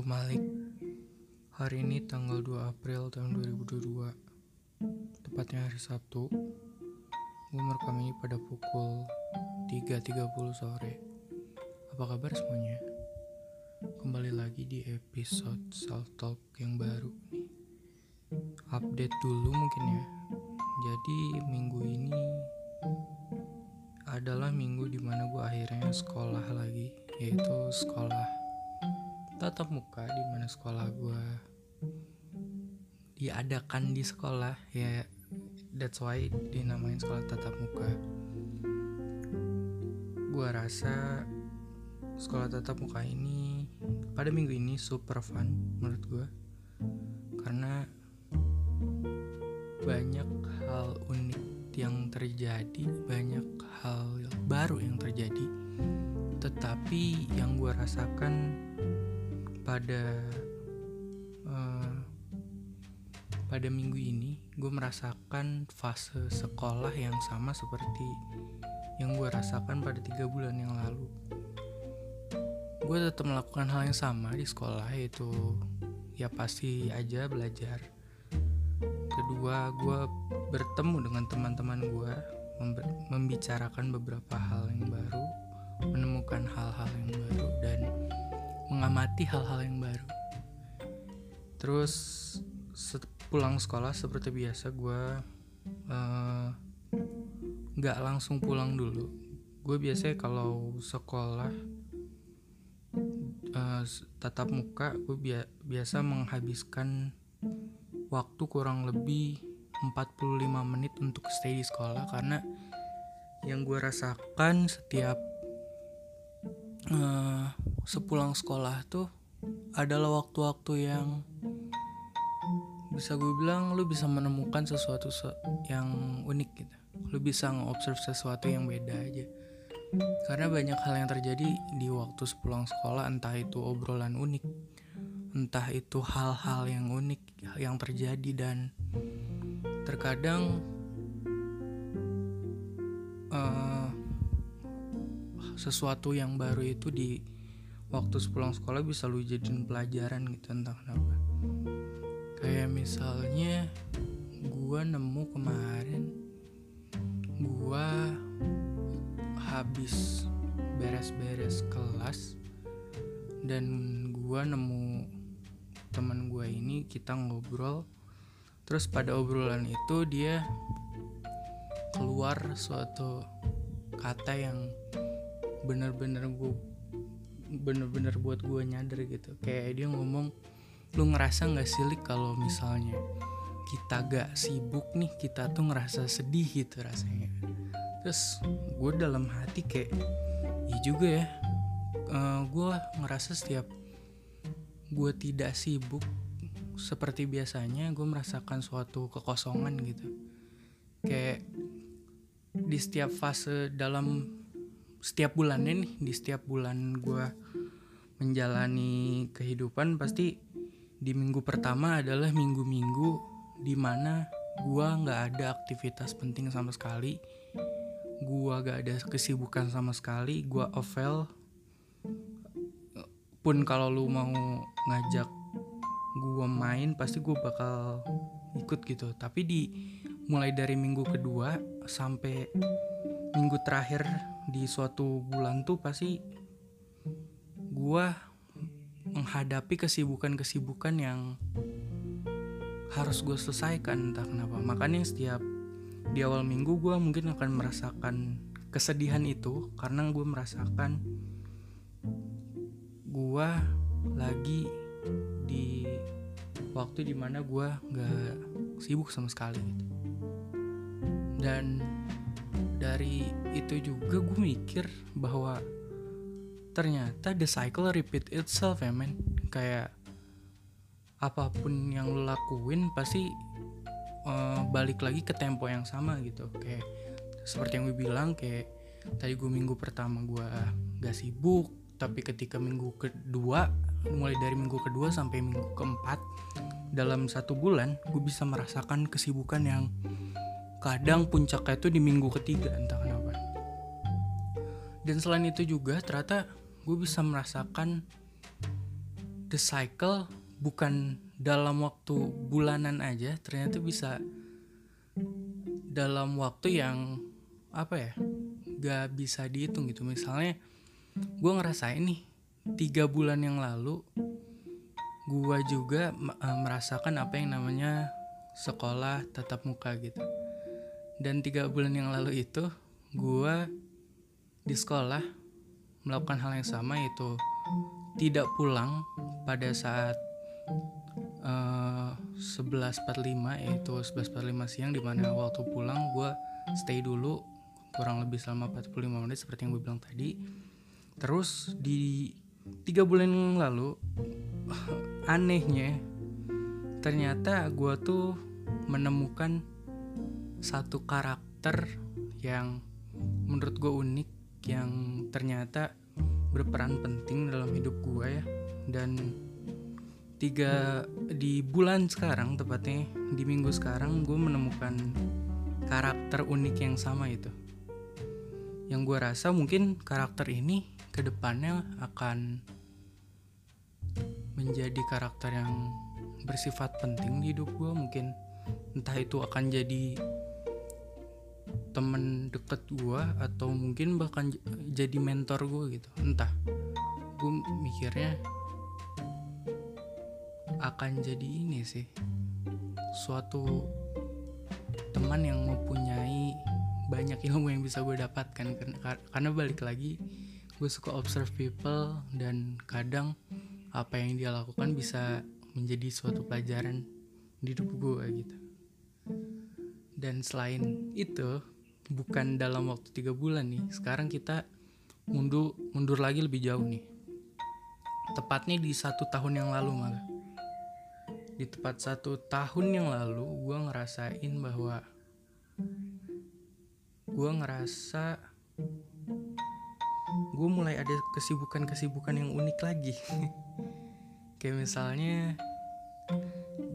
gue Malik. Hari ini tanggal 2 April tahun 2022 Tepatnya hari Sabtu. Gue merekam ini pada pukul 3.30 sore. Apa kabar semuanya? Kembali lagi di episode Self Talk yang baru nih. Update dulu mungkin ya. Jadi minggu ini adalah minggu di mana gue akhirnya sekolah lagi Yaitu sekolah tatap muka di mana sekolah gue diadakan di sekolah ya that's why dinamain sekolah tatap muka. Gue rasa sekolah tatap muka ini pada minggu ini super fun menurut gue karena banyak hal unik yang terjadi banyak hal baru yang terjadi. Tetapi yang gue rasakan pada uh, pada minggu ini gue merasakan fase sekolah yang sama seperti yang gue rasakan pada tiga bulan yang lalu. Gue tetap melakukan hal yang sama di sekolah yaitu ya pasti aja belajar. Kedua gue bertemu dengan teman-teman gue membicarakan beberapa hal yang baru menemukan hal-hal yang baru dan mengamati hal-hal yang baru. Terus pulang sekolah seperti biasa gue uh, nggak langsung pulang dulu. Gue biasanya kalau sekolah uh, tatap muka gue bi biasa menghabiskan waktu kurang lebih 45 menit untuk stay di sekolah. Karena yang gue rasakan setiap uh, sepulang sekolah tuh adalah waktu-waktu yang bisa gue bilang lu bisa menemukan sesuatu yang unik gitu. Lu bisa nge-observe sesuatu yang beda aja. Karena banyak hal yang terjadi di waktu sepulang sekolah entah itu obrolan unik entah itu hal-hal yang unik yang terjadi dan terkadang uh, sesuatu yang baru itu di waktu sepulang sekolah bisa lu jadiin pelajaran gitu entah kenapa. Kayak misalnya gua nemu kemarin gua habis beres-beres kelas dan gua nemu teman gua ini kita ngobrol. Terus pada obrolan itu dia keluar suatu kata yang bener-bener gue bener-bener buat gue nyadar gitu. Kayak dia ngomong lu ngerasa nggak silik kalau misalnya kita gak sibuk nih kita tuh ngerasa sedih gitu rasanya? Terus gue dalam hati kayak iya juga ya uh, eh, gue ngerasa setiap gue tidak sibuk seperti biasanya gue merasakan suatu kekosongan gitu. Kayak di setiap fase dalam setiap bulannya nih di setiap bulan gue menjalani kehidupan pasti di minggu pertama adalah minggu-minggu di mana gue nggak ada aktivitas penting sama sekali. Gue gak ada kesibukan sama sekali gue ovel pun kalau lu mau ngajak gue main pasti gue bakal ikut gitu. Tapi di mulai dari minggu kedua sampai minggu terakhir di suatu bulan tuh pasti gue menghadapi kesibukan-kesibukan yang harus gue selesaikan entah kenapa. Makanya setiap di awal minggu gue mungkin akan merasakan kesedihan itu karena gue merasakan gue lagi di waktu di mana gue gak sibuk sama sekali gitu. Dan dari itu juga gue mikir bahwa ternyata the cycle repeat itself ya men. Kayak apa pun yang lo lakuin pasti uh, balik lagi ke tempo yang sama gitu. Kayak seperti yang gue bilang kayak tadi gue minggu pertama gue gak sibuk tapi ketika minggu kedua mulai dari minggu kedua sampai minggu keempat dalam satu bulan gue bisa merasakan kesibukan yang kadang puncaknya itu di minggu ketiga entah kenapa. Dan selain itu juga ternyata gue bisa merasakan the cycle bukan dalam waktu bulanan aja ternyata bisa dalam waktu yang apa ya gak bisa dihitung gitu. Misalnya gue ngerasain nih tiga bulan yang lalu gue juga uh, merasakan apa yang namanya sekolah tatap muka gitu dan tiga bulan yang lalu itu gue di sekolah melakukan hal yang sama yaitu tidak pulang pada saat uh, 11.45 yaitu 11.45 siang di mana waktu pulang gue stay dulu kurang lebih selama 45 menit seperti yang gue bilang tadi. Terus di tiga bulan yang lalu anehnya ternyata gue tuh menemukan satu karakter yang menurut gue unik yang ternyata berperan penting dalam hidup gue ya. Dan tiga di bulan sekarang tepatnya di minggu sekarang gue menemukan karakter unik yang sama itu. Yang gue rasa mungkin karakter ini ke depannya akan menjadi karakter yang bersifat penting di hidup gue mungkin entah itu akan jadi temen deket gue atau mungkin bahkan jadi mentor gue gitu. Entah. Gue mikirnya akan jadi ini sih. Suatu teman yang mempunyai banyak ilmu yang bisa gue dapatkan. Karena balik lagi gue suka observe people dan kadang apa yang dia lakukan bisa menjadi suatu pelajaran di hidup gue gitu. Dan selain itu bukan dalam waktu tiga bulan nih. Sekarang kita mundur mundur lagi lebih jauh nih. Tepatnya di satu tahun yang lalu malah di tepat satu tahun yang lalu gue ngerasain bahwa gue ngerasa gue mulai ada kesibukan-kesibukan yang unik lagi. Kayak misalnya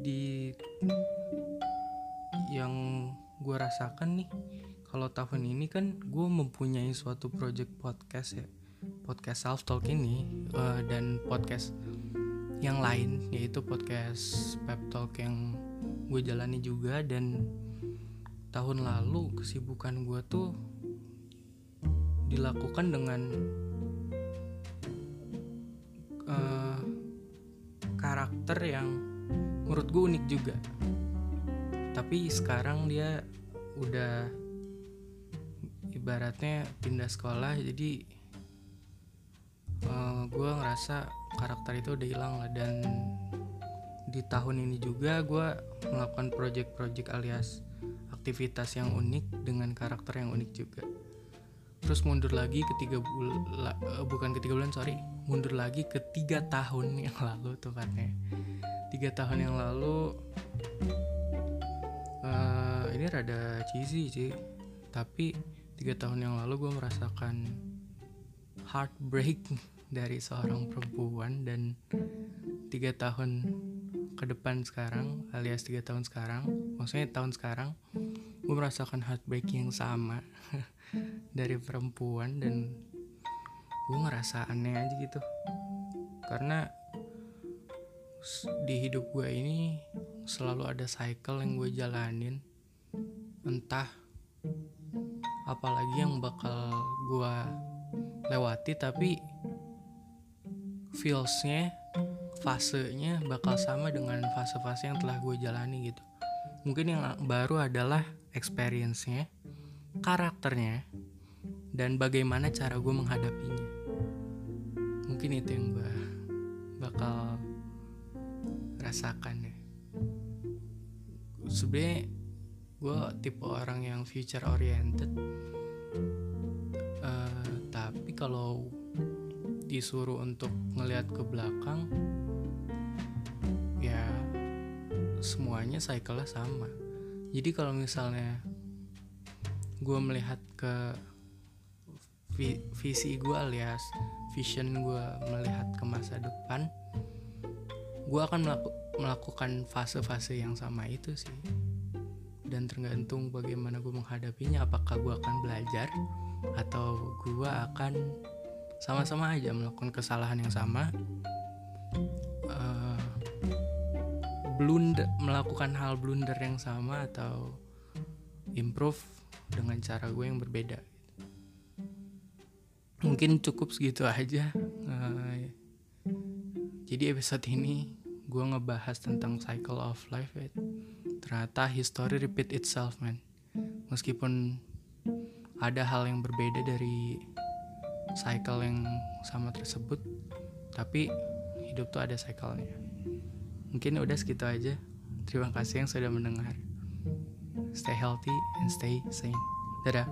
di yang gue rasakan nih kalau tahun ini kan gue mempunyai suatu project podcast ya. Podcast self talk ini uh, dan podcast yang lain yaitu podcast pep talk yang gue jalani juga. Dan tahun lalu kesibukan gue tuh dilakukan dengan uh, karakter yang menurut gue unik juga. Tapi sekarang dia udah ibaratnya pindah sekolah jadi uh, eh, gue ngerasa karakter itu udah hilang lah. Dan di tahun ini juga gue melakukan project-project alias aktivitas yang unik dengan karakter yang unik juga. Terus mundur lagi ke tiga bulan uh, bukan ke tiga bulan sorry. Mundur lagi ke tiga tahun yang lalu tepatnya. Tiga tahun yang lalu uh, ini rada cheesy sih. Tapi tiga tahun yang lalu gue merasakan heartbreak dari seorang perempuan dan tiga tahun ke depan sekarang alias tiga tahun sekarang maksudnya tahun sekarang gue merasakan heartbreak yang sama dari perempuan dan gue ngerasa aneh aja gitu. Karena di hidup gue ini selalu ada cycle yang gue jalanin. Entah apalagi yang bakal gue lewati tapi feelsnya fasenya bakal sama dengan fase-fase yang telah gue jalani gitu. Mungkin yang baru adalah experience-nya karakternya dan bagaimana cara gue menghadapinya. Mungkin itu yang gue bakal rasakan ya sebenarnya gue tipe orang yang future oriented. Uh, tapi kalau disuruh untuk ngelihat ke belakang ya semuanya cycle sama. Jadi kalau misalnya gue melihat ke vi visi gue alias vision gue melihat ke masa depan gue akan melaku melakukan fase-fase yang sama itu sih dan tergantung bagaimana gue menghadapinya. Apakah gue akan belajar atau gue akan sama-sama aja melakukan kesalahan yang sama? Blunder melakukan hal blunder yang sama atau improve dengan cara gue yang berbeda? Mungkin cukup segitu aja. Uh, jadi episode ini gue ngebahas tentang cycle of life ya. Ternyata history repeat itself man. Meskipun ada hal yang berbeda dari cycle yang sama tersebut tapi hidup tuh ada cyclenya. Mungkin udah segitu aja. Terima kasih yang sudah mendengar. Stay healthy and stay sane. Dadah